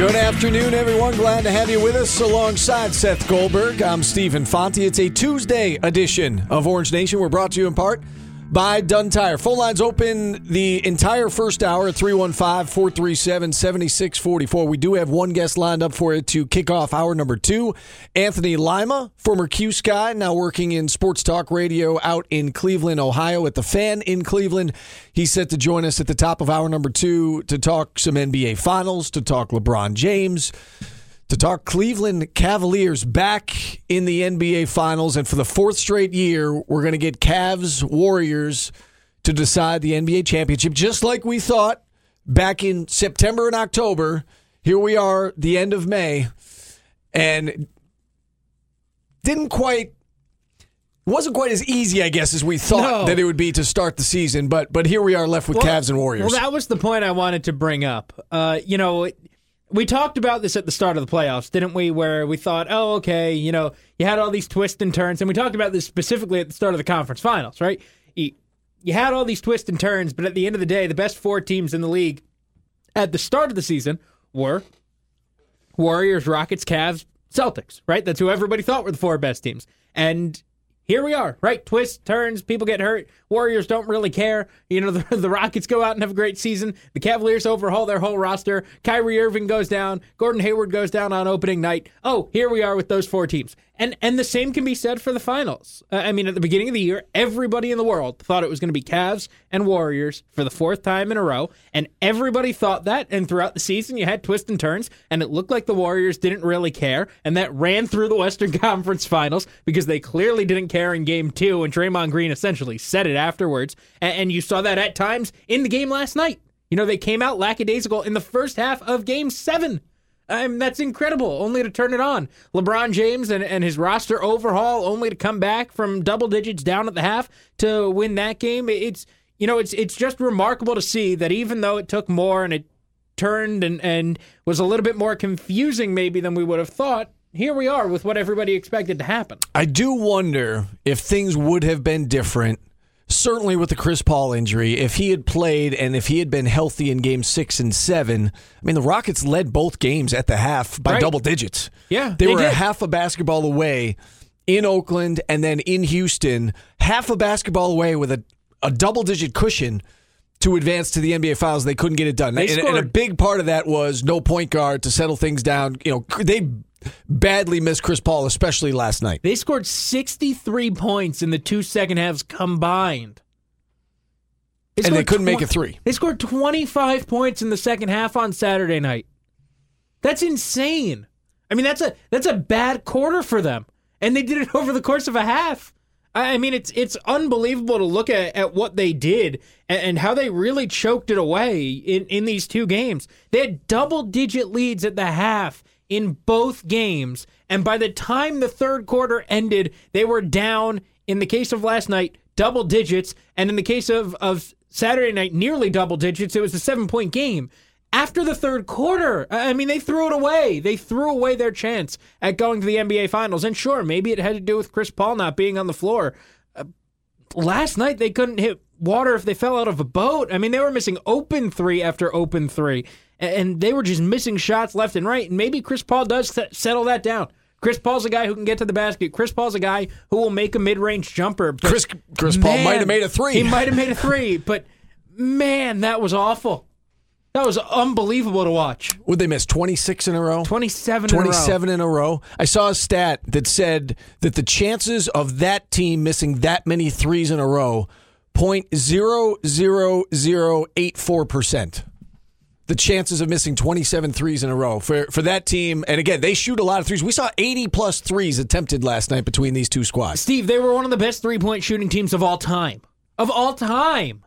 Good afternoon, everyone. Glad to have you with us alongside Seth Goldberg. I'm Stephen Fonte. It's a Tuesday edition of Orange Nation. We're brought to you in part by Dunn Tire. Phone lines open the entire first hour at 315 437 7644. We do have one guest lined up for it to kick off hour number two. Anthony Lima, former 'Cuse guy, now working in sports talk radio out in Cleveland, Ohio, at the fan in Cleveland. He's set to join us at the top of hour number two to talk some NBA Finals, to talk LeBron James to talk Cleveland Cavaliers back in the NBA Finals. And for the fourth straight year, we're going to get Cavs Warriors to decide the NBA championship, just like we thought back in September and October. Here we are, the end of May, and didn't quite. Wasn't quite as easy, I guess, as we thought No. that it would be to start the season, but but here we are left with Cavs and Warriors. Well, that was the point I wanted to bring up. Uh, you know, we talked about this at the start of the playoffs, didn't we? Where we thought, oh, okay, you know, you had all these twists and turns, and we talked about this specifically at the start of the conference finals, right? You, had all these twists and turns, but at the end of the day, the best four teams in the league at the start of the season were Warriors, Rockets, Cavs, Celtics, right? That's who everybody thought were the four best teams. And here we are, right? Twists, turns, people get hurt. Warriors don't really care. You know, the, the Rockets go out and have a great season. The Cavaliers overhaul their whole roster. Kyrie Irving goes down. Gordon Hayward goes down on opening night. Oh, here we are with those four teams. And and the same can be said for the finals. Uh, I mean, at the beginning of the year, everybody in the world thought it was going to be Cavs and Warriors for the fourth time in a row, and everybody thought that. And throughout the season, you had twists and turns, and it looked like the Warriors didn't really care, and that ran through the Western Conference Finals because they clearly didn't care in Game Two, and Draymond Green essentially said it afterwards. And, and you saw that at times in the game last night. You know, they came out lackadaisical in the first half of Game Seven. I mean, that's incredible. Only to turn it on. LeBron James and, and his roster overhaul, only to come back from double digits down at the half to win that game. It's you know, it's it's just remarkable to see that even though it took more and it turned and, and was a little bit more confusing maybe than we would have thought, here we are with what everybody expected to happen. I do wonder if things would have been different. Certainly with the Chris Paul injury, if he had played and if he had been healthy in game six and seven, I mean, the Rockets led both games at the half by Right. double digits. Yeah, They, they were a half a basketball away in Oakland and then in Houston, half a basketball away with a, a double digit cushion to advance to the NBA Finals. They couldn't get it done. And, and a big part of that was no point guard to settle things down. You know, they badly missed Chris Paul, especially last night. They scored 63 points in the two second halves combined. And they couldn't make a three. They scored 25 points in the second half on Saturday night. That's insane. I mean, that's a that's a bad quarter for them, and they did it over the course of a half. I I mean, it's it's unbelievable to look at, at what they did and, and how they really choked it away in, in these two games. They had double digit leads at the half in both games, and by the time the third quarter ended, they were down. In the case of last night, double digits, and in the case of of Saturday night, nearly double digits. It was a seven point game. After the third quarter, I mean, they threw it away. They threw away their chance at going to the NBA Finals. And sure, maybe it had to do with Chris Paul not being on the floor. Uh, last night, they couldn't hit water if they fell out of a boat. I mean, they were missing open three after open three, and they were just missing shots left and right. And maybe Chris Paul does settle that down. Chris Paul's a guy who can get to the basket. Chris Paul's a guy who will make a mid-range jumper. But Chris Chris man, Paul might have made a three. He might have made a three, but man, that was awful. That was unbelievable to watch. Would they miss 26 in a row? 27 27 in a row. in a row. I saw a stat that said that the chances of that team missing that many threes in a row 0.00084%. The chances of missing 27 threes in a row for for that team, and again, they shoot a lot of threes. We saw 80 plus threes attempted last night between these two squads. Steve, they were one of the best three-point shooting teams of all time. Of all time.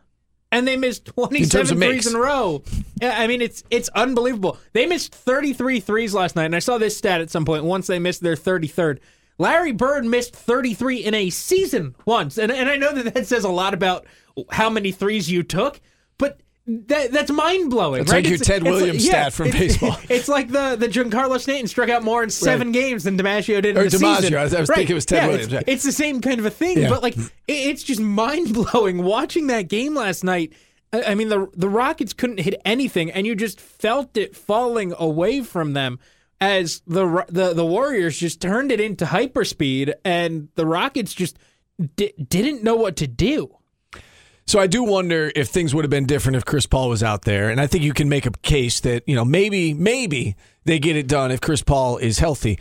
And they missed 27 of threes in a row. I mean, it's it's unbelievable. They missed 33 threes last night, and I saw this stat at some point. Once they missed their 33rd. Larry Bird missed 33 in a season once. And, and I know that that says a lot about how many threes you took, that, that's mind blowing. It's right? like your Ted Williams stat from it's- baseball. It's like the the Giancarlo Stanton struck out more in seven games than DiMaggio did in Or the DiMaggio. season. I was- I was Right. thinking it was Ted Yeah, Williams, It's, right. it's the same kind of a thing, Yeah. but like it, it's just mind blowing watching that game last night. I I mean, the the Rockets couldn't hit anything, and you just felt it falling away from them as the the the Warriors just turned it into hyperspeed, and the Rockets just di- didn't know what to do. So I do wonder if things would have been different if Chris Paul was out there, and I think you can make a case that you know maybe maybe they get it done if Chris Paul is healthy.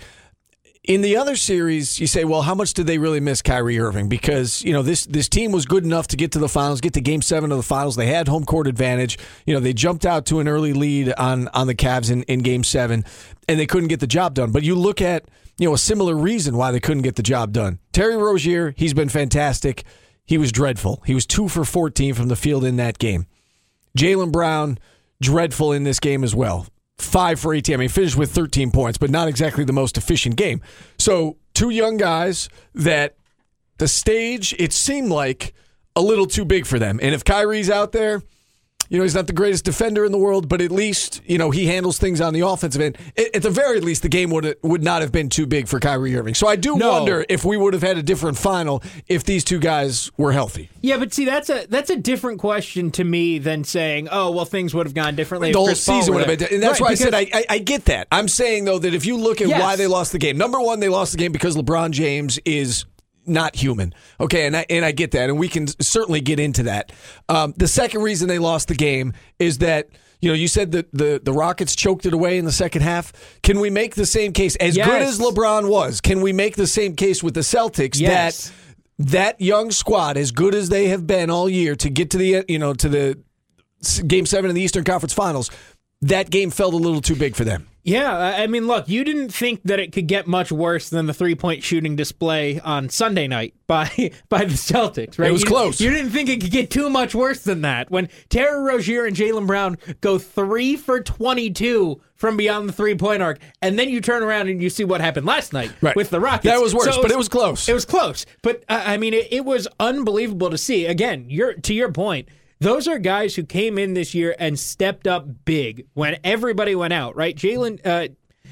In the other series, you say, well, how much did they really miss Kyrie Irving? Because you know this this team was good enough to get to the finals, get to Game Seven of the finals. They had home court advantage. You know they jumped out to an early lead on on the Cavs in, in Game Seven, and they couldn't get the job done. But you look at you know a similar reason why they couldn't get the job done. Terry Rozier, he's been fantastic. He was dreadful. He was two for 14 from the field in that game. Jaylen Brown, dreadful in this game as well. Five for 18. I mean, finished with 13 points, but not exactly the most efficient game. So, two young guys that the stage, it seemed like a little too big for them. And if Kyrie's out there, you know, he's not the greatest defender in the world, but at least, you know, he handles things on the offensive end. At at the very least, the game would would not have been too big for Kyrie Irving. So I do No. wonder if we would have had a different final if these two guys were healthy. Yeah, but see, that's a that's a different question to me than saying, "Oh, well, things would have gone differently." the whole Chris season would have there." been, and that's Right, why I said I, I, I get that. I'm saying though that if you look at Yes. why they lost the game, number one, they lost the game because LeBron James is not human. Okay, and I and I get that, and we can certainly get into that. Um, the second reason they lost the game is that. You know, you said that the, the Rockets choked it away in the second half. Can we make the same case? As good as LeBron was, can we make the same case with the Celtics Yes. that that young squad, as good as they have been all year, to get to the you know to the game seven in the Eastern Conference Finals, that game felt a little too big for them. Yeah, I mean, look, you didn't think that it could get much worse than the three point shooting display on Sunday night by by the Celtics, right? It was You- close. You didn't think it could get too much worse than that. When Terry Rozier and Jaylen Brown go three for twenty two from beyond the three point arc, and then you turn around and you see what happened last night Right. with the Rockets. That was worse, So but it was close. It was close, but uh, I mean, it, it was unbelievable to see. Again, you're to your point. Those are guys who came in this year and stepped up big when everybody went out. Right, Jaylen, uh,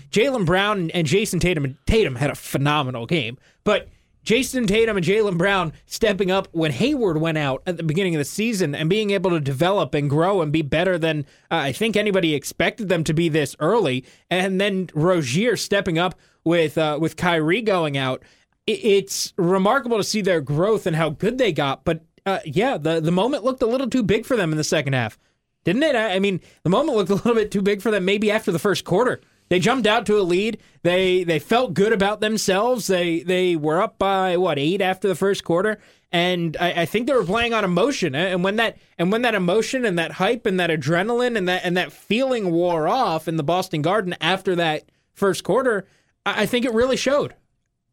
Jaylen Brown and, Jayson Tatum. Tatum had a phenomenal game, but Jayson Tatum and Jaylen Brown stepping up when Hayward went out at the beginning of the season and being able to develop and grow and be better than uh, I think anybody expected them to be this early, and then Rozier stepping up with uh, with Kyrie going out. It's remarkable to see their growth and how good they got, but uh, yeah, the the moment looked a little too big for them in the second half, didn't it? I I mean, the moment looked a little bit too big for them. Maybe after the first quarter, they jumped out to a lead. They they felt good about themselves. They they were up by what eight after the first quarter, and I, I think they were playing on emotion. And when that and when that emotion and that hype and that adrenaline and that and that feeling wore off in the Boston Garden after that first quarter, I, I think it really showed.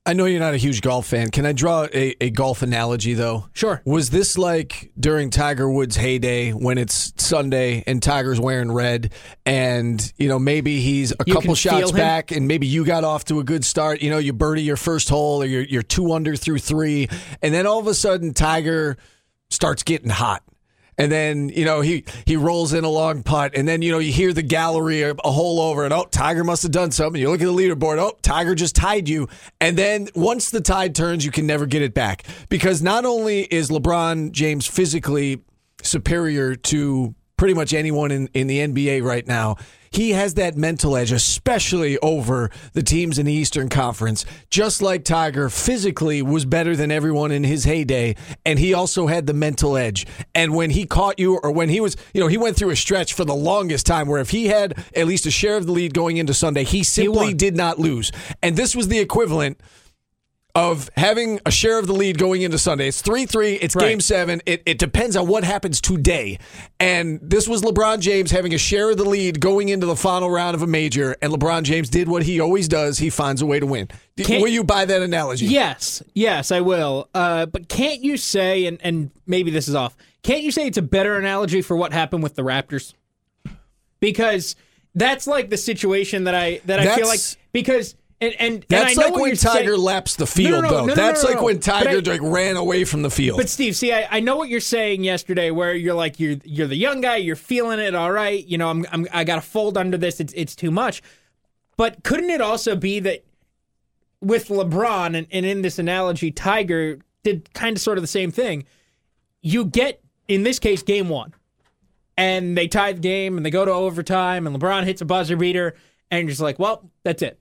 I know you're not a huge golf fan. Can I draw a, a golf analogy though? Sure. Was this like during Tiger Woods' heyday when it's Sunday and Tiger's wearing red and you know maybe he's a You couple shots back and maybe you got off to a good start, you know, you birdie your first hole or you're you're 2 under through 3 and then all of a sudden Tiger starts getting hot. And then, you know, he, he rolls in a long putt. And then, you know, you hear the gallery a, a hole over and, oh, Tiger must have done something. You look at the leaderboard. Oh, Tiger just tied you. And then once the tide turns, you can never get it back. Because not only is LeBron James physically superior to pretty much anyone in, in the NBA right now. He has that mental edge, especially over the teams in the Eastern Conference. Just like Tiger physically was better than everyone in his heyday, and he also had the mental edge. And when he caught you, or when he was, you know, he went through a stretch for the longest time where if he had at least a share of the lead going into Sunday, he simply won. did not lose. And this was the equivalent of having a share of the lead going into Sunday. It's 3 3, it's Right. game seven. It, it depends on what happens today. And this was LeBron James having a share of the lead going into the final round of a major. And LeBron James did what he always does he finds a way to win. Can't- Will you buy that analogy? Yes, yes, I will. Uh, but can't you say, and, and maybe this is off, can't you say it's a better analogy for what happened with the Raptors? Because that's like the situation that I that I feel like because And and That's and I like when Tiger saying- laps the field, no, no, though. no, no, That's like when Tiger I- like ran away from the field. But Steve, see, I, I know what you're saying yesterday, where you're like you're you're the young guy, you're feeling it, all right. You know, I'm, I'm I got to fold under this. It's it's too much. But couldn't it also be that with LeBron and, and in this analogy, Tiger did kind of sort of the same thing. You get in this case game one, and they tie the game, and they go to overtime, and LeBron hits a buzzer beater, and you're just like, well, that's it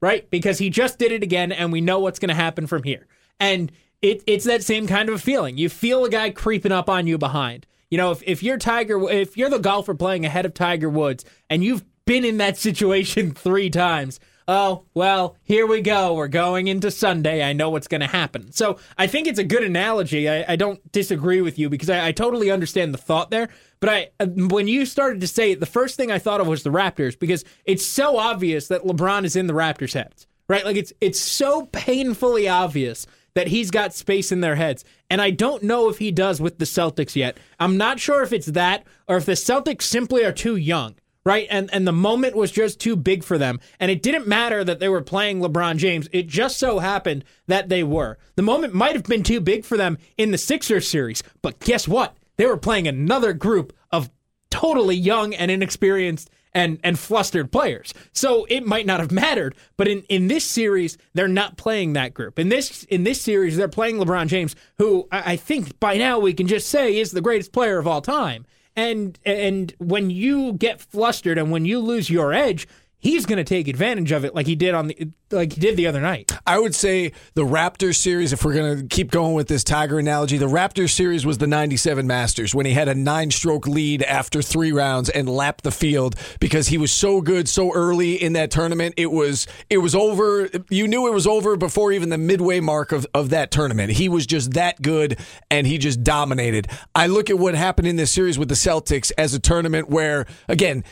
right? Because he just did it again, and we know what's going to happen from here. And it, it's that same kind of a feeling. You feel a guy creeping up on you behind. You know, if, if you're Tiger, if you're the golfer playing ahead of Tiger Woods, and you've been in that situation three times, oh well, here we go. We're going into Sunday. I know what's going to happen. So I think it's a good analogy. I, I don't disagree with you because I, I totally understand the thought there. But I, uh, when you started to say it, the first thing I thought of was the Raptors because it's so obvious that LeBron is in the Raptors' heads, right? Like it's it's so painfully obvious that he's got space in their heads, and I don't know if he does with the Celtics yet. I'm not sure if it's that or if the Celtics simply are too young. Right, and and the moment was just too big for them, and it didn't matter that they were playing LeBron James. It just so happened that they were. The moment might have been too big for them in the Sixers series, but guess what? They were playing another group of totally young and inexperienced and and flustered players. So it might not have mattered, but in in this series they're not playing that group. In this in this series they're playing LeBron James, who I, I think by now we can just say is the greatest player of all time. And and when you get flustered and when you lose your edge, he's going to take advantage of it like he did on the like he did the other night. I would say the Raptors series, if we're going to keep going with this Tiger analogy, the Raptors series was the 97 Masters when he had a nine stroke lead after three rounds and lapped the field because he was so good so early in that tournament. It was it was over. You knew it was over before even the midway mark of, of that tournament. He was just that good and he just dominated. I look at what happened in this series with the Celtics as a tournament where, again,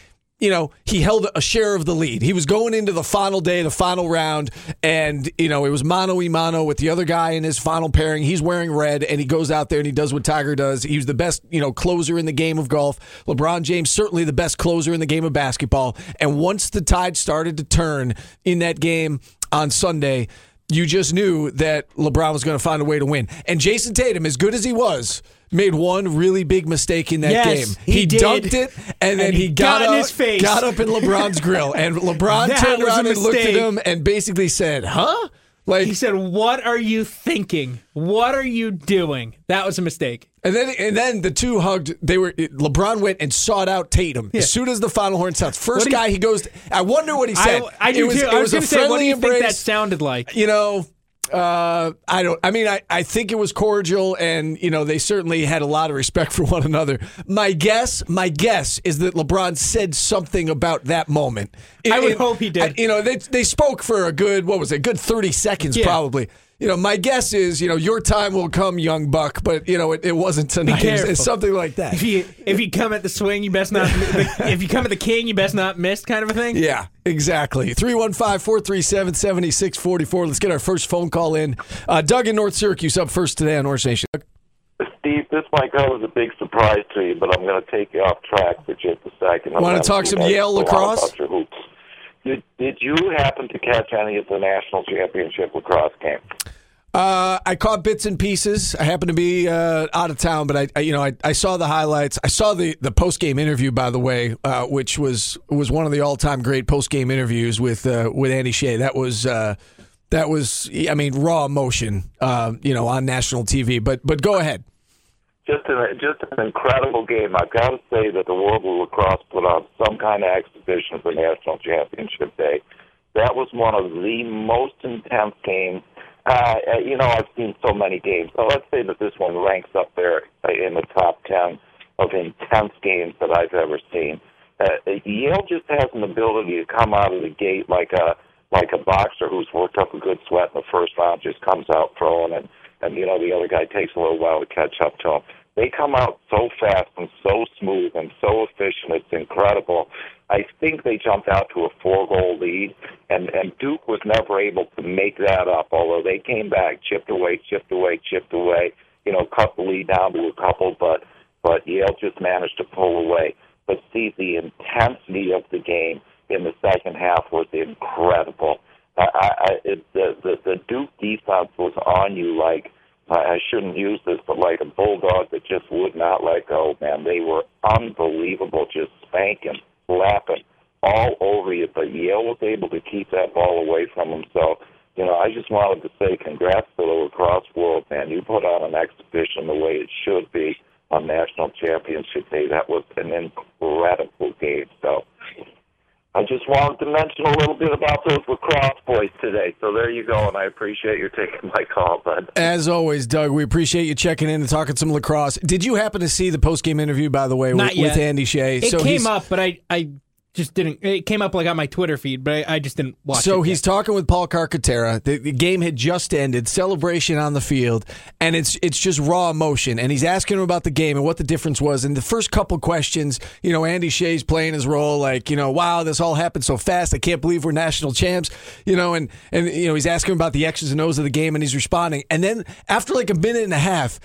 you know, he held a share of the lead. He was going into the final day, the final round, and, you know, it was mano y mano with the other guy in his final pairing. He's wearing red, and he goes out there and he does what Tiger does. He was the best, you know, closer in the game of golf. LeBron James, certainly the best closer in the game of basketball. And once the tide started to turn in that game on Sunday, you just knew that LeBron was going to find a way to win. And Jayson Tatum, as good as he was, made one really big mistake in that Yes, game. he did. dunked it, and then And he, he got, got up, his face. got up in LeBron's grill, and LeBron turned around and looked at him and basically said, "Huh." Like, He said, "What are you thinking? What are you doing?" That was a mistake. and then and then the two hugged. They were LeBron went and sought out Tatum as soon as the final horn sounds. First guy he goes. I wonder what he said. I, I do it was, too. It I was, was, going to say, what do you think that sounded like? you know, uh, I don't. I mean, I, I think it was cordial, and you know, they certainly had a lot of respect for one another. My guess, my guess is that LeBron said something about that moment. I would It- hope he did. I- you know, they they spoke for a good what was it, good thirty seconds Yeah. probably. You know, my guess is, you know, your time will come, young buck, but you know, it, it wasn't tonight. It's, it's something like that. If you if you come at the swing, you best not. if you come at the king, you best not miss, kind of a thing. Yeah, exactly. 315 437 7644. Let's get our first phone call in. Uh, Doug in North Syracuse up first today on Orange Nation. Steve, this might come as a big surprise to you, but I'm going to take you off track for just a second. I'm Wanna gonna talk some Yale lacrosse? your hoops. Did, did you happen to catch any of the national championship lacrosse games? Uh, I caught bits and pieces. I happened to be uh, out of town, but I, I you know, I, I saw the highlights. I saw the, the post game interview, by the way, uh, which was was one of the all time great post game interviews with uh, with Andy Shay. That was uh, that was, I mean, raw emotion, uh, you know, on national TV. But but go ahead. Just an just an incredible game. I've got to say that the World of Lacrosse put on some kind of exhibition for National Championship Day. That was one of the most intense games. Uh, uh, you know, I've seen so many games. So let's say that this one ranks up there uh, in the top ten of intense games that I've ever seen. Uh, Yale just has an ability to come out of the gate like a like a boxer who's worked up a good sweat in the first round, just comes out throwing, and and you know the other guy takes a little while to catch up to him. They come out so fast and so smooth and so efficient. It's incredible. I think they jumped out to a four goal lead, and and Duke was never able to make that up. Although they came back, chipped away, chipped away, chipped away. You know, cut the lead down to a couple, but but Yale just managed to pull away. But see, the intensity of the game in the second half was incredible. I, I, it, the, the the Duke defense was on you like I shouldn't use this, but like a bulldog that just would not let go. Man, they were unbelievable, just spanking, slapping all over you. But Yale was able to keep that ball away from them. So, you know, I just wanted to say congrats to the lacrosse world, man. You put on an exhibition the way it should be on national championship day. That was an incredible game. So I just wanted to mention a little bit about those lacrosse boys today. So there you go, and I appreciate you taking my call, bud. As always, Doug, we appreciate you checking in and talking some lacrosse. Did you happen to see the post game interview, by the way, Not with, yet. with Andy Shay? It so came up, but I, I just didn't. It came up like on my Twitter feed, but I, I just didn't watch it. So he's yet. talking with Paul Carcaterra. The, the game had just ended, celebration on the field, and it's it's just raw emotion. And he's asking him about the game and what the difference was. And the first couple questions, you know, Andy Shay's playing his role, like you know, wow, this all happened so fast. I can't believe we're national champs, you know. And and you know, he's asking him about the X's and O's of the game, and he's responding. And then after like a minute and a half.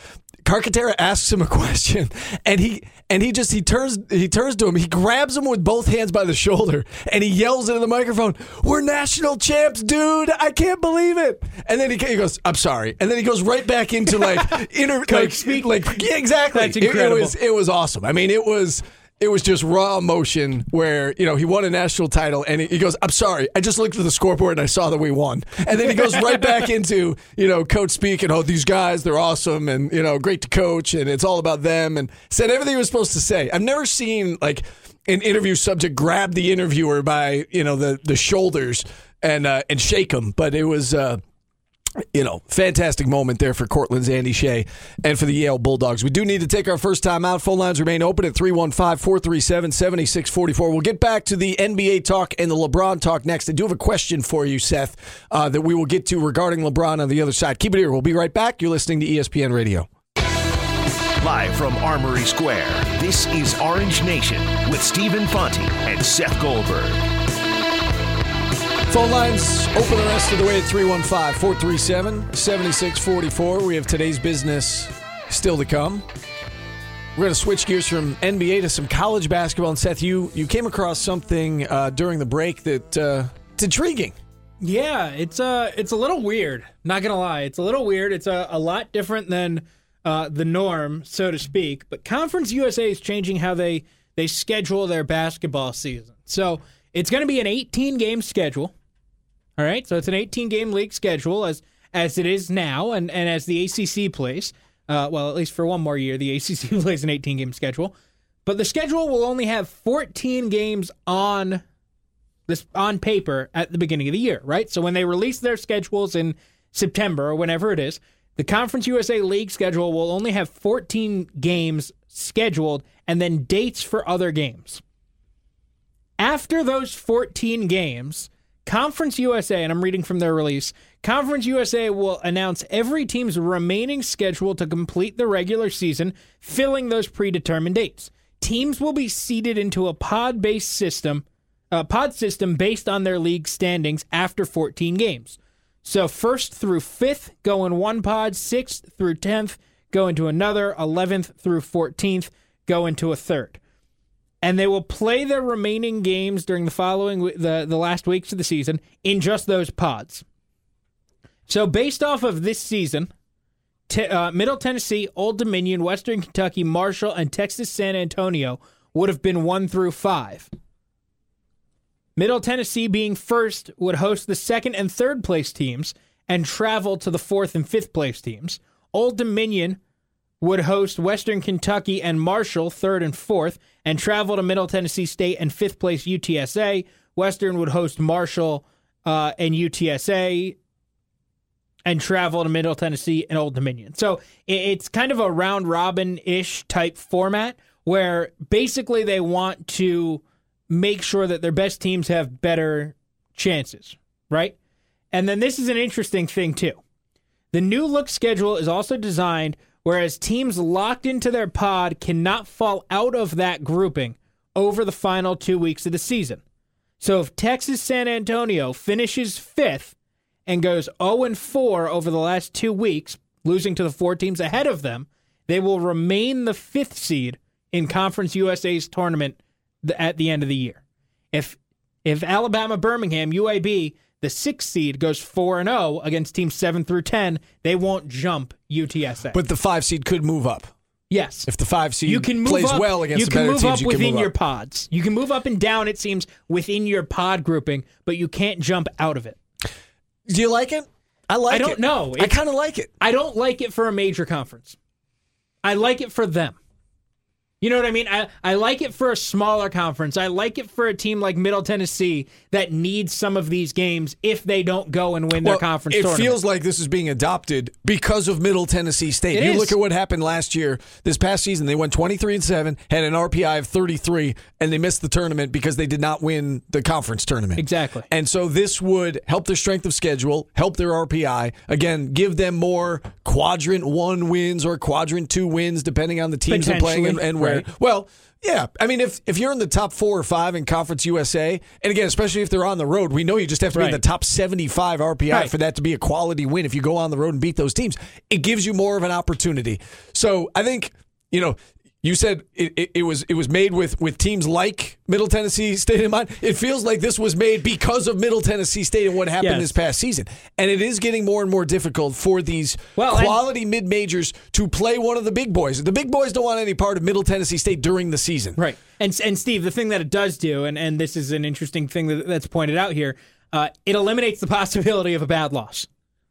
Carcaterra asks him a question, and he and he just he turns he turns to him. He grabs him with both hands by the shoulder, and he yells into the microphone, "We're national champs, dude! I can't believe it!" And then he, he goes, "I'm sorry," and then he goes right back into like inner like speak like yeah, exactly. That's It- It, was it was awesome. I mean, it was. It was just raw emotion where, you know, he won a national title and he goes, I'm sorry, I just looked at the scoreboard and I saw that we won. And then he goes right back into, you know, coach speak and oh, these guys, they're awesome and, you know, great to coach and it's all about them and said everything he was supposed to say. I've never seen like an interview subject grab the interviewer by, you know, the, the shoulders and, uh, and shake him. But it was, uh, you know, fantastic moment there for Cortland's Andy Shay and for the Yale Bulldogs. We do need to take our first time out. Phone lines remain open at 315 437 7644. We'll get back to the NBA talk and the LeBron talk next. I do have a question for you, Seth, uh, that we will get to regarding LeBron on the other side. Keep it here. We'll be right back. You're listening to ESPN Radio. Live from Armory Square, this is Orange Nation with Stephen Fonte and Seth Goldberg. Phone lines open the rest of the way at 315 437 7644. We have today's business still to come. We're going to switch gears from NBA to some college basketball. And Seth, you, you came across something uh, during the break that uh, it's intriguing. Yeah, it's uh it's a little weird. Not gonna lie, it's a little weird. It's a, a lot different than uh, the norm, so to speak. But Conference USA is changing how they they schedule their basketball season. So it's going to be an 18 game schedule. All right, so it's an 18 game league schedule as as it is now, and and as the ACC plays. Uh, well, at least for one more year, the ACC plays an 18 game schedule. But the schedule will only have 14 games on this on paper at the beginning of the year, right? So when they release their schedules in September or whenever it is, the Conference USA League schedule will only have 14 games scheduled and then dates for other games. After those 14 games, Conference USA, and I'm reading from their release, Conference USA will announce every team's remaining schedule to complete the regular season, filling those predetermined dates. Teams will be seeded into a pod based system, a pod system based on their league standings after 14 games. So first through fifth go in one pod, sixth through tenth go into another, eleventh through fourteenth go into a third and they will play their remaining games during the following the the last weeks of the season in just those pods. So based off of this season, te- uh, Middle Tennessee, Old Dominion, Western Kentucky, Marshall, and Texas San Antonio would have been one through five. Middle Tennessee, being first, would host the second and third place teams and travel to the fourth and fifth place teams. Old Dominion would host Western Kentucky and Marshall, third and fourth, and travel to Middle Tennessee State and fifth place UTSA. Western would host Marshall uh, and UTSA and travel to Middle Tennessee and Old Dominion. So it's kind of a round robin ish type format where basically they want to make sure that their best teams have better chances, right? And then this is an interesting thing, too. The new look schedule is also designed whereas teams locked into their pod cannot fall out of that grouping over the final two weeks of the season. So if Texas San Antonio finishes fifth and goes 0 and 4 over the last two weeks, losing to the four teams ahead of them, they will remain the fifth seed in Conference USA's tournament at the end of the year. If if Alabama Birmingham UAB the sixth seed goes 4 and 0 against teams 7 through 10, they won't jump UTSA. But the five seed could move up. yes. If the five seed you can move plays up, well against you the can better move teams, up you can within move your up. pods. You can move up and down, it seems, within your pod grouping, but you can't jump out of it. Do you like it? I like it. I don't know. I kind of like it. I don't like it for a major conference. I like it for them. You know what I mean? I, I like it for a smaller conference. I like it for a team like Middle Tennessee that needs some of these games if they don't go and win their conference it tournament. feels like this is being adopted because of Middle Tennessee State. It you is. look at what happened last year, this past season. They went 23 and 7, had an RPI of 33, and they missed the tournament because they did not win the conference tournament. Exactly. And so this would help their strength of schedule, help their RPI. Again, give them more quadrant one wins or quadrant two wins, depending on the teams they're playing and, and where. Right. Well, yeah. I mean, if if you're in the top four or five in Conference USA, and again, especially if they're on the road, we know you just have to be in the top 75 RPI Right. for that to be a quality win. If you go on the road and beat those teams, it gives you more of an opportunity. So I think you know. You said it, it, it was it was made with, with teams like Middle Tennessee State in mind. It feels like this was made because of Middle Tennessee State and what happened Yes. this past season, and it is getting more and more difficult for these Well, quality mid majors to play one of the big boys. The big boys don't want any part of Middle Tennessee State during the season. Right. And and Steve, the thing that it does do, and, and this is an interesting thing that, that's pointed out here, uh, it eliminates the possibility of a bad loss.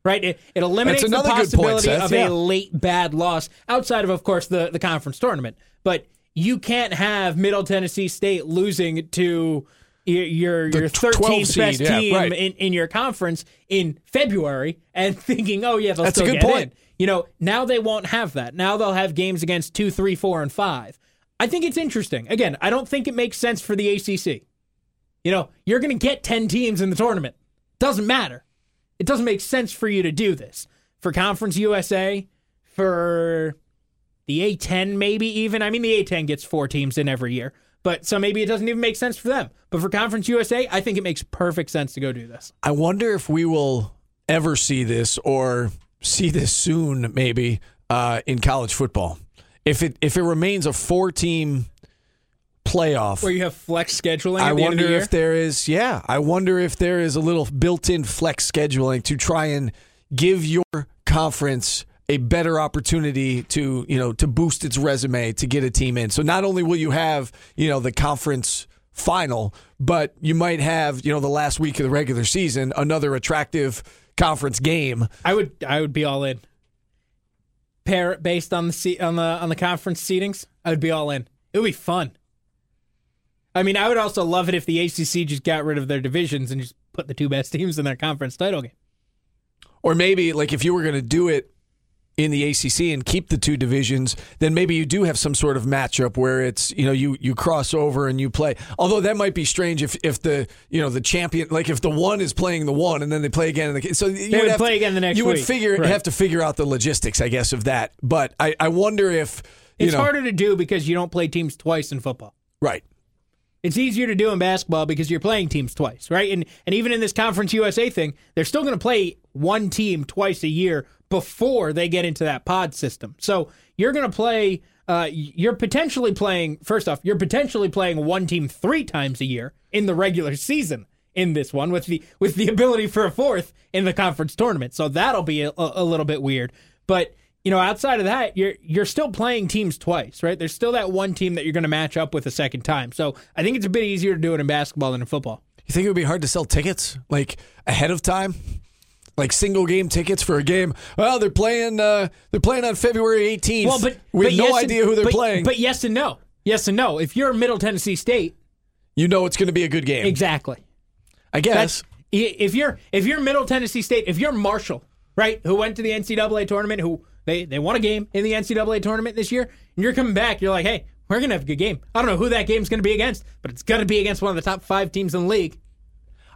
Right? It, it eliminates the good point, possibility of yeah. a late bad loss outside of, of course, the, the conference tournament. But you can't have Middle Tennessee State losing to your your, your 13th seed, best yeah, team right. in, in your conference in February and thinking, oh yeah, they'll That's a still good get point. in. You know, now they won't have that. Now they'll have games against two, three, four, and five. I think it's interesting. Again, I don't think it makes sense for the ACC. You know, you're going to get 10 teams in the tournament. Doesn't matter. It doesn't make sense for you to do this. For Conference USA, for the A10, maybe even. I mean, the A10 gets four teams in every year. But so maybe it doesn't even make sense for them. But for Conference USA, I think it makes perfect sense to go do this. I wonder if we will ever see this or see this soon, maybe uh, in college football. If it if it remains a four team playoff, Where you have flex scheduling. I at the end of wonder the if there is, yeah, I wonder if there is a little built in flex scheduling to try and give your conference a better opportunity to, you know, to boost its resume to get a team in. So not only will you have, you know, the conference final, but you might have, you know, the last week of the regular season, another attractive conference game. I would I would be all in. Pair based on the seat on the on the conference seatings. I would be all in. It would be fun. I mean, I would also love it if the ACC just got rid of their divisions and just put the two best teams in their conference title game. Or maybe like if you were going to do it in the ACC and keep the two divisions, then maybe you do have some sort of matchup where it's you know you you cross over and you play. Although that might be strange if if the you know the champion like if the one is playing the one and then they play again. And the, so you would have play to- again the next You would figure Right. have to figure out the logistics, I guess, of that. But I I wonder if you It's know harder to do because you don't play teams twice in football. right. It's easier to do in basketball because you're playing teams twice, right? And and even in this Conference USA thing, they're still going to play one team twice a year before they get into that pod system. So you're going to play. Uh, you're potentially playing. First off, you're potentially playing one team three times a year in the regular season. In this one, with the with the ability for a fourth in the conference tournament, so that'll be a, a little bit weird. But you know, outside of that, you're you're still playing teams twice, right? There's still that one team that you're going to match up with a second time. So I think it's a bit easier to do it in basketball than in football. You think it would be hard to sell tickets like ahead of time? Like single game tickets for a game. Well, they're playing. Uh, they're playing on February 18th. Well, but we but have no yes and- idea who they're but- playing. But yes and no, yes and no. If you're Middle Tennessee State, you know it's going to be a good game. exactly. I guess. That's if you're if you're Middle Tennessee State, if you're Marshall, right, who went to the NCAA tournament, who they they won a game in the NCAA tournament this year, and you're coming back, you're like, hey, we're gonna have a good game. I don't know who that game's gonna be against, but it's gonna be against one of the top five teams in the league.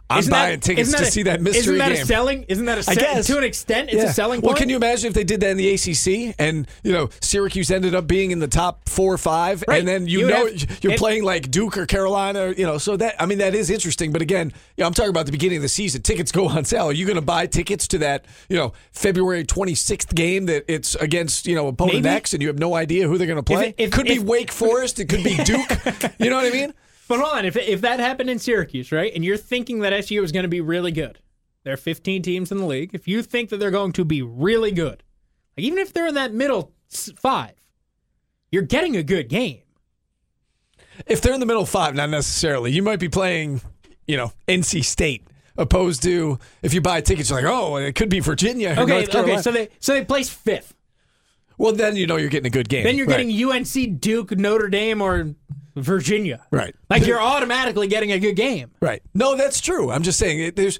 I'm Isn't buying that- tickets to a- see that mystery Isn't that game. a selling? Isn't that a I se- guess. to an extent? It's a selling point. Well, can you imagine if they did that in the ACC and you know Syracuse ended up being in the top four or five, Right. and then you, You know have- you're and- playing like Duke or Carolina, you know. So that I mean that is interesting. But again, you know, I'm talking about the beginning of the season. Tickets go on sale. Are you going to buy tickets to that you know February 26th game that it's against you know opponent Maybe. X, and you have no idea who they're going to play? it- if- could be if- Wake Forest. It could be Duke. you know what I mean? But hold on, if if that happened in Syracuse, right, and you're thinking that SU is going to be really good, there are 15 teams in the league. If you think that they're going to be really good, like even if they're in that middle five, you're getting a good game. If they're in the middle five, not necessarily. You might be playing, you know, NC State, opposed to if you buy tickets, you're like, oh, it could be Virginia. Okay, okay, so they so they place fifth. well, then you know you're getting a good game. Then you're Right. getting UNC, Duke, Notre Dame, or Virginia. Right. Like you're automatically getting a good game. Right. No, that's true. I'm just saying it, there's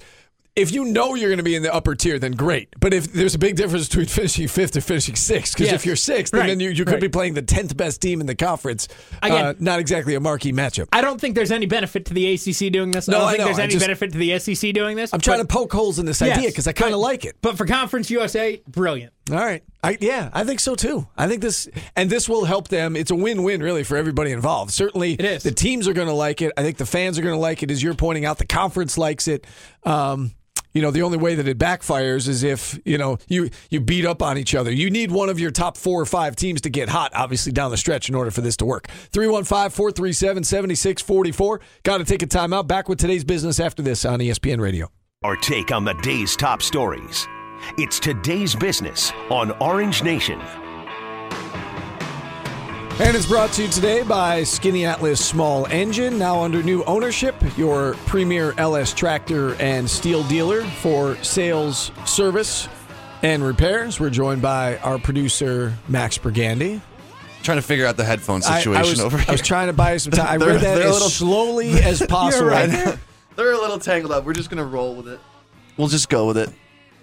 if you know you're going to be in the upper tier, then great. But if there's a big difference between finishing fifth and finishing sixth, because Yes. if you're sixth, Right. then you, you could Right. be playing the tenth best team in the conference. Again- uh, not exactly a marquee matchup. I don't think there's any benefit to the ACC doing this. No, I don't think there's I any just- benefit to the SEC doing this. I'm trying but, to poke holes in this Yes. idea because I kind of like it. But for Conference USA, brilliant. All right. I, yeah, I think so too. I think this, and this will help them. It's a win win, really, for everybody involved. Certainly, It is. the teams are going to like it. I think the fans are going to like it, as you're pointing out. The conference likes it. Um, you know, the only way that it backfires is if you know you you beat up on each other. You need one of your top four or five teams to get hot, obviously down the stretch, in order for this to work. 315-437-7644. Got to take a timeout. Back with today's business after this on ESPN Radio. Our take on the day's top stories. It's today's business on Orange Nation. And it's brought to you today by Skaneateles Small Engine, now under new ownership, your premier LS tractor and Stihl dealer for sales, service, and repairs. We're joined by our producer, Max Brigandy. Trying to figure out the headphone situation I, was, over here. I was trying to buy you some time. I They're- read that a as little- slowly as possible. right. They're a little tangled up. We're just gonna roll with it. We'll just go with it.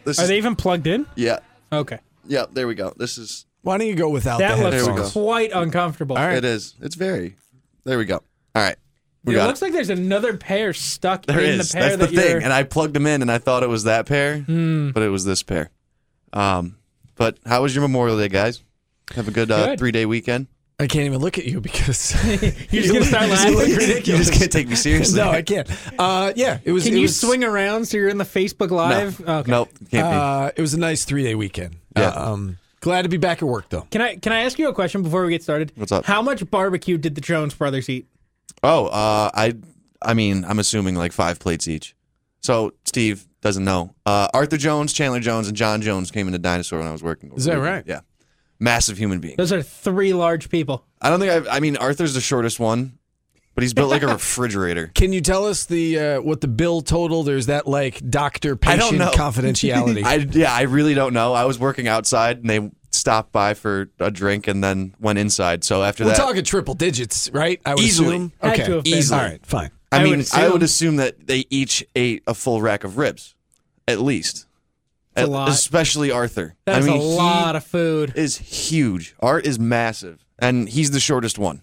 This Are is, they even plugged in? Yeah, Okay. yeah. There we go. This is Why don't you go without That the looks There we headphones? quite uncomfortable. All right. it is. It's very. There we go. All right, we it got looks it. like there's another pair stuck There in is. the pair That's the that thing. you're. And I plugged them in, and I thought it was that pair, Hmm. but it was this pair. Um, but how was your Memorial Day, guys? Have a good, uh, Good. three day weekend. I can't even look at you because You're just gonna start laughing. You just can't take me seriously. no, I can't. Uh, yeah, it was. Can it you was, swing around so you're in the Facebook No. Live? Okay. Nope. Can't Uh, it was a nice three day weekend. Yeah. Uh, um, glad to be back at work though. Can I can I ask you a question before we get started? What's up? How much barbecue did the Jones brothers eat? Oh, uh, I. I mean, I'm assuming like five plates each. So Steve doesn't know. Uh, Arthur Jones, Chandler Jones, and Jon Jones came into Dinosaur when I was working. Is that right? Yeah. Massive human being. Those are three large people. I don't think I've, I mean, Arthur's the shortest one, but he's built like a refrigerator. Can you tell us the uh, what the bill total? There's that like doctor patient know. confidentiality. I, yeah, I really don't know. I was working outside and they stopped by for a drink and then went inside. So after that We're that, talking triple digits, right? I would Easily. assume. Okay, to have been. Easily. All right, fine. I I mean, would I would assume- assume that they each ate a full rack of ribs, at least. That's a lot. Especially Arthur. That's I mean, a lot of food. is huge. Art is massive, and he's the shortest one.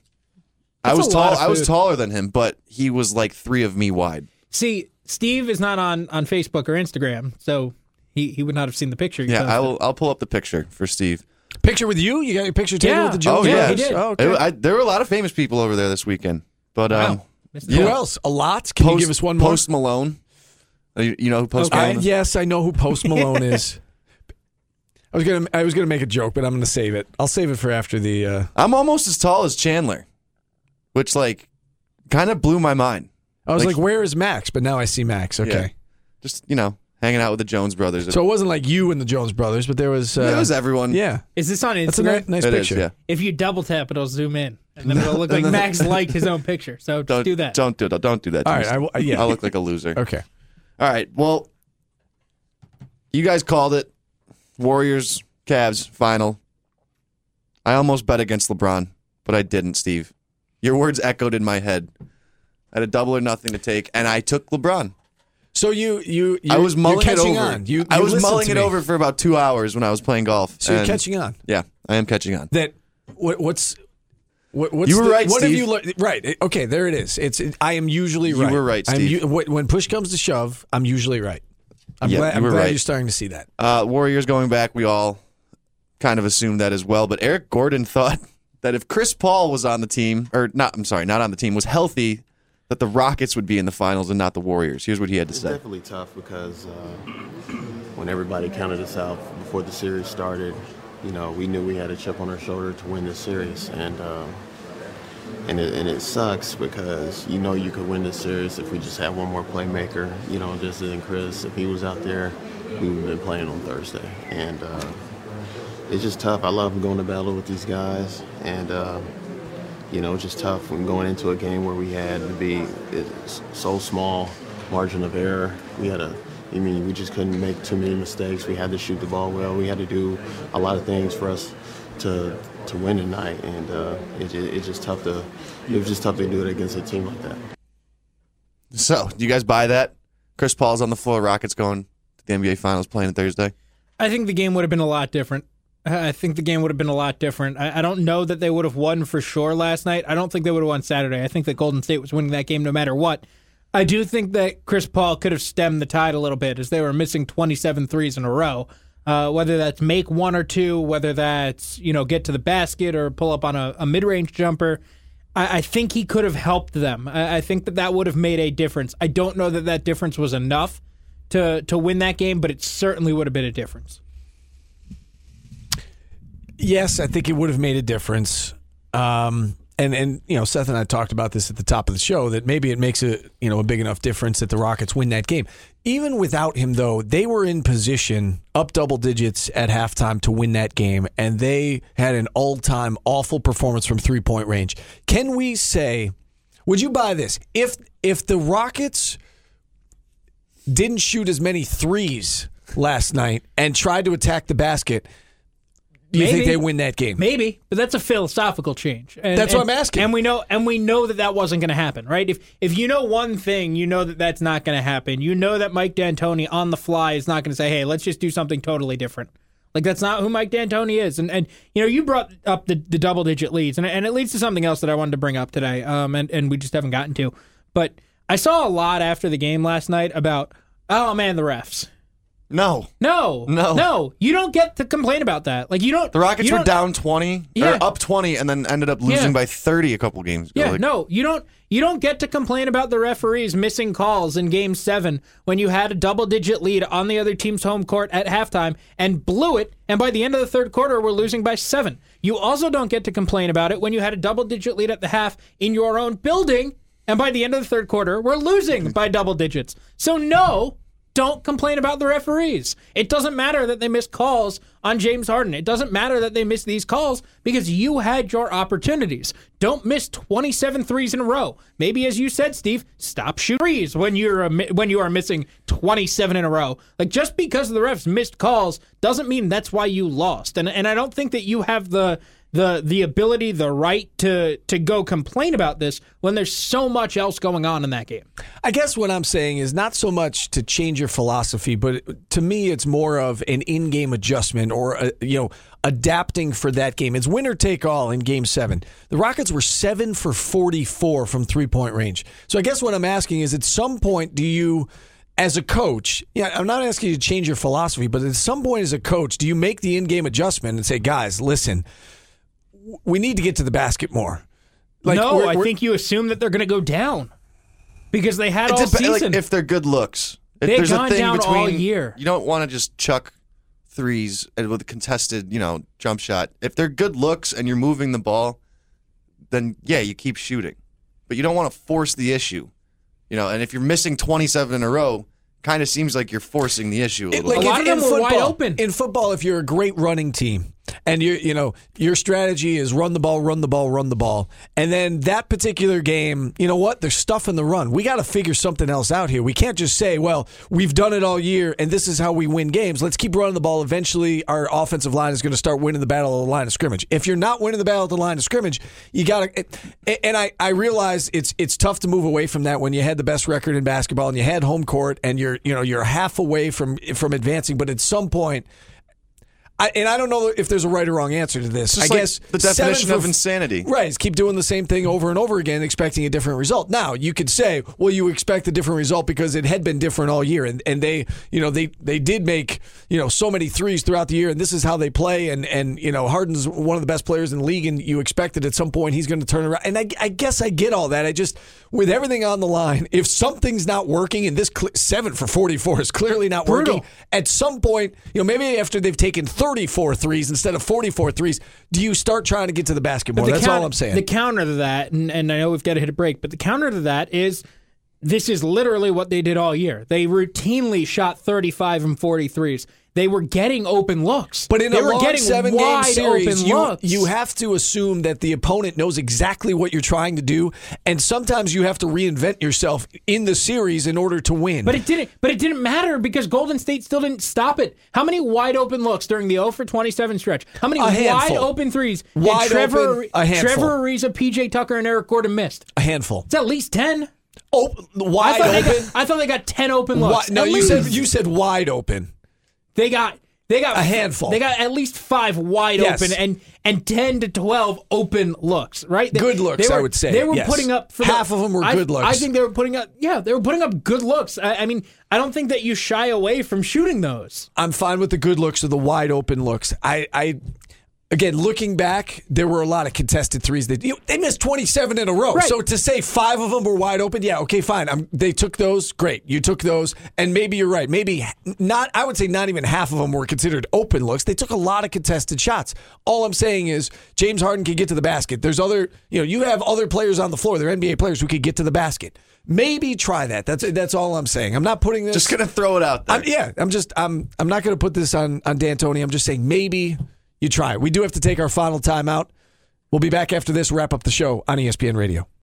I was a tall. lot of I was taller than him, but he was like three of me wide. See, Steve is not on on Facebook or Instagram, so he, he would not have seen the picture. you Yeah. I will. I'll pull up the picture for Steve. Picture with you? You got your picture taken Yeah. with the Jones? oh yeah, yeah, he did. Oh, okay. It- I- there were a lot of famous people over there this weekend. But um, Wow. Who else? A lot? Can you give us one more? Post Malone. Uh, You, you know who Post Okay. Malone? is? yes, I know who Post Malone is. I was gonna I was gonna make a joke, but I'm gonna save it. I'll save it for after the. Uh, I'm almost as tall as Chandler, which like kind of blew my mind. I was Like- like, "Where is Max?" But now I see Max. Okay, Yeah. Just you know, hanging out with the Jones brothers. so it wasn't like you and the Jones brothers, but there was. Uh, it was everyone. Yeah, Is this on that's a Instagram? nice It is, picture. yeah. If you double tap, it'll zoom in, and then it'll look like Max liked his own picture. So just Don't do that. Don't do that. Don't do that. to All me. right, I will- yeah. I'll look like a loser. Okay. All right. Well, you guys called it. Warriors, Cavs final. I almost bet against LeBron, but I didn't, Steve. Your words echoed in my head. I had a double or nothing to take, and I took LeBron. So you you you I was mulling you're it over. on. You, I was mulling it over for about two hours when I was playing golf. So you're catching on. Yeah, I am catching on. That what, what's what, what's You were the- right, What Steve. have you learned? Right. Okay. There it is. It's. I am usually right. You right. were right, I'm Steve. when push comes to shove, I'm usually right. I'm Yeah, glad, you I'm were glad right. you're starting to see that. Uh, Warriors going back, we all kind of assumed that as well. But Eric Gordon thought that if Chris Paul was on the team, or not, I'm sorry, not on the team, was healthy, that the Rockets would be in the finals and not the Warriors. Here's what he had to It's say. definitely tough because uh, when everybody counted us out before the series started, you know, we knew we had a chip on our shoulder to win this series, and uh, and it, and it sucks because you know you could win this series if we just had one more playmaker. You know, just than Chris, if he was out there, we would have been playing on Thursday, and uh, it's just tough. I love going to battle with these guys, and uh, you know, it's just tough when going into a game where we had to be so small margin of error. We had a I mean, we just couldn't make too many mistakes. We had to shoot the ball well. We had to do a lot of things for us to to win tonight, and uh, it, it, it's just tough to it was just tough to do it against a team like that. So, do you guys buy that? Chris Paul's on the floor. Rockets going to the NBA Finals playing Thursday. I think the game would have been a lot different. I think the game would have been a lot different. I, I don't know that they would have won for sure last night. I don't think they would have won Saturday. I think that Golden State was winning that game no matter what. I do think that Chris Paul could have stemmed the tide a little bit as they were missing 27 threes in a row. Uh, whether that's make one or two, whether that's you know get to the basket or pull up on a, a mid range jumper, I, I, think he could have helped them. I, I, think that that would have made a difference. I don't know that that difference was enough to to win that game, but it certainly would have been a difference. Yes, I think it would have made a difference. Um, and and you know Seth and I talked about this at the top of the show that maybe it makes a you know a big enough difference that the Rockets win that game. Even without him though, they were in position up double digits at halftime to win that game and they had an all-time awful performance from three-point range. Can we say would you buy this? If if the Rockets didn't shoot as many threes last night and tried to attack the basket, do you Maybe. think they win that game? Maybe, but that's a philosophical change. And, That's and- what I'm asking. And we know, and we know that that wasn't going to happen, right? If if you know one thing, you know that that's not going to happen. You know that Mike D'Antoni on the fly is not going to say, "Hey, let's just do something totally different." Like that's not who Mike D'Antoni is. And and you know, you brought up the, the double digit leads, and and it leads to something else that I wanted to bring up today. Um, and and we just haven't gotten to. But I saw a lot after the game last night about, oh man, the refs. No, No, No. no. You don't get to complain about that. Like you don't. the Rockets were don't- down twenty Yeah. or up twenty, and then ended up losing Yeah. by thirty a couple games ago. Yeah, Like, no, you don't. You don't get to complain about the referees missing calls in Game Seven when you had a double-digit lead on the other team's home court at halftime and blew it, and by the end of the third quarter, we're losing by seven. You also don't get to complain about it when you had a double-digit lead at the half in your own building, and by the end of the third quarter, we're losing by double digits. So no. Don't complain about the referees. It doesn't matter that they missed calls on James Harden. It doesn't matter that they missed these calls because you had your opportunities. Don't miss 27 threes in a row. Maybe as you said, Steve, stop shooting threes when you're uh, when you are missing 27 in a row. Like just because the refs missed calls doesn't mean that's why you lost. And and I don't think that you have the the the ability, the right to to go complain about this when there's so much else going on in that game. I guess what I'm saying is not so much to change your philosophy, but to me, it's more of an in-game adjustment or a, you know adapting for that game. It's winner take all in Game Seven. The Rockets were seven for 44 from three-point range. So I guess what I'm asking is, at some point, do you? As a coach, yeah, I'm not asking you to change your philosophy, but at some point as a coach, do you make the in-game adjustment and say, guys, listen, we need to get to the basket more? no, we're- I we're- think you assume that they're going to go down because they had It all dep- like, season. if they're good looks. If They've there's gone a thing down between, all year. You don't want to just chuck threes with a contested, you know, jump shot. If they're good looks and you're moving the ball, then yeah, you keep shooting. But you don't want to force the issue. You know, and if you're missing 27 in a row, kind of seems like you're forcing the issue a It- little like A bit. lot if- of them in were wide open. In football, if you're a great running team and you you know your strategy is run the ball, run the ball, run the ball, and then that particular game, you know what? There's stuff in the run. We got to figure something else out here. We can't just say, "Well, we've done it all year, and this is how we win games." Let's keep running the ball. Eventually, our offensive line is going to start winning the battle of the line of scrimmage. If you're not winning the battle of the line of scrimmage, you got to. And I I realize it's it's tough to move away from that when you had the best record in basketball and you had home court and you're you know you're half away from from advancing, but at some point. I, and I don't know if there's a right or wrong answer to this. Just I like guess the definition of insanity. Right, is keep doing the same thing over and over again, expecting a different result. Now you could say, well, you expect a different result because it had been different all year, and, and they, you know, they they did make you know so many threes throughout the year, and this is how they play, and and you know Harden's one of the best players in the league, and you expected at some point he's going to turn around, and I, I guess I get all that. I just with everything on the line, if something's not working, and this cl- seven for forty four is clearly not Brutal. working, at some point, you know, maybe after they've taken 34 threes instead of 44 threes, do you start trying to get to the basket more? the That's counter- all I'm saying. The counter to that, and, and I know we've got to hit a break, but the counter to that is this is literally what they did all year. They routinely shot 35 and 43s. They were getting open looks. But in they a were long getting seven game series, open you, you have to assume that the opponent knows exactly what you're trying to do, and sometimes you have to reinvent yourself in the series in order to win. But it didn't. But it didn't matter because Golden State still didn't stop it. How many wide open looks during the 0 for 27 stretch? How many wide open threes did Wide Trevor, open, a handful. Trevor Ariza, PJ Tucker, and Eric Gordon missed? a handful. It's at least 10. Oh, I wide they open. got, I thought they got 10 open looks. Wi- no, you said you said wide open. They got they got A handful. They got at least five wide Yes. open and and ten to twelve open looks. Right, They- Good looks, they I were- would say, they were yes. putting up for Half the, of them were I- good looks. I think they were putting up. Yeah, they were putting up good looks. I, I mean, I don't think that you shy away from shooting those. I'm fine with the good looks or the wide open looks. I, I again looking back, there were a lot of contested threes that you know, they missed 27 in a row. Right. So to say five of them were wide open, yeah, okay, fine. i they took those, great. You took those, and maybe you're right. Maybe not. I would say not even half of them were considered open looks. They took a lot of contested shots. All I'm saying is James Harden can get to the basket. There's other, you know, you have other players on the floor. They're NBA players who could get to the basket. Maybe try that. That's that's all I'm saying. I'm not putting this. Just gonna throw it out there. I'm, yeah, I'm just I'm I'm not going to put this on on D'Antoni. I'm just saying maybe you try. We do have to take our final timeout. We'll be back after this. Wrap up the show on ESPN Radio.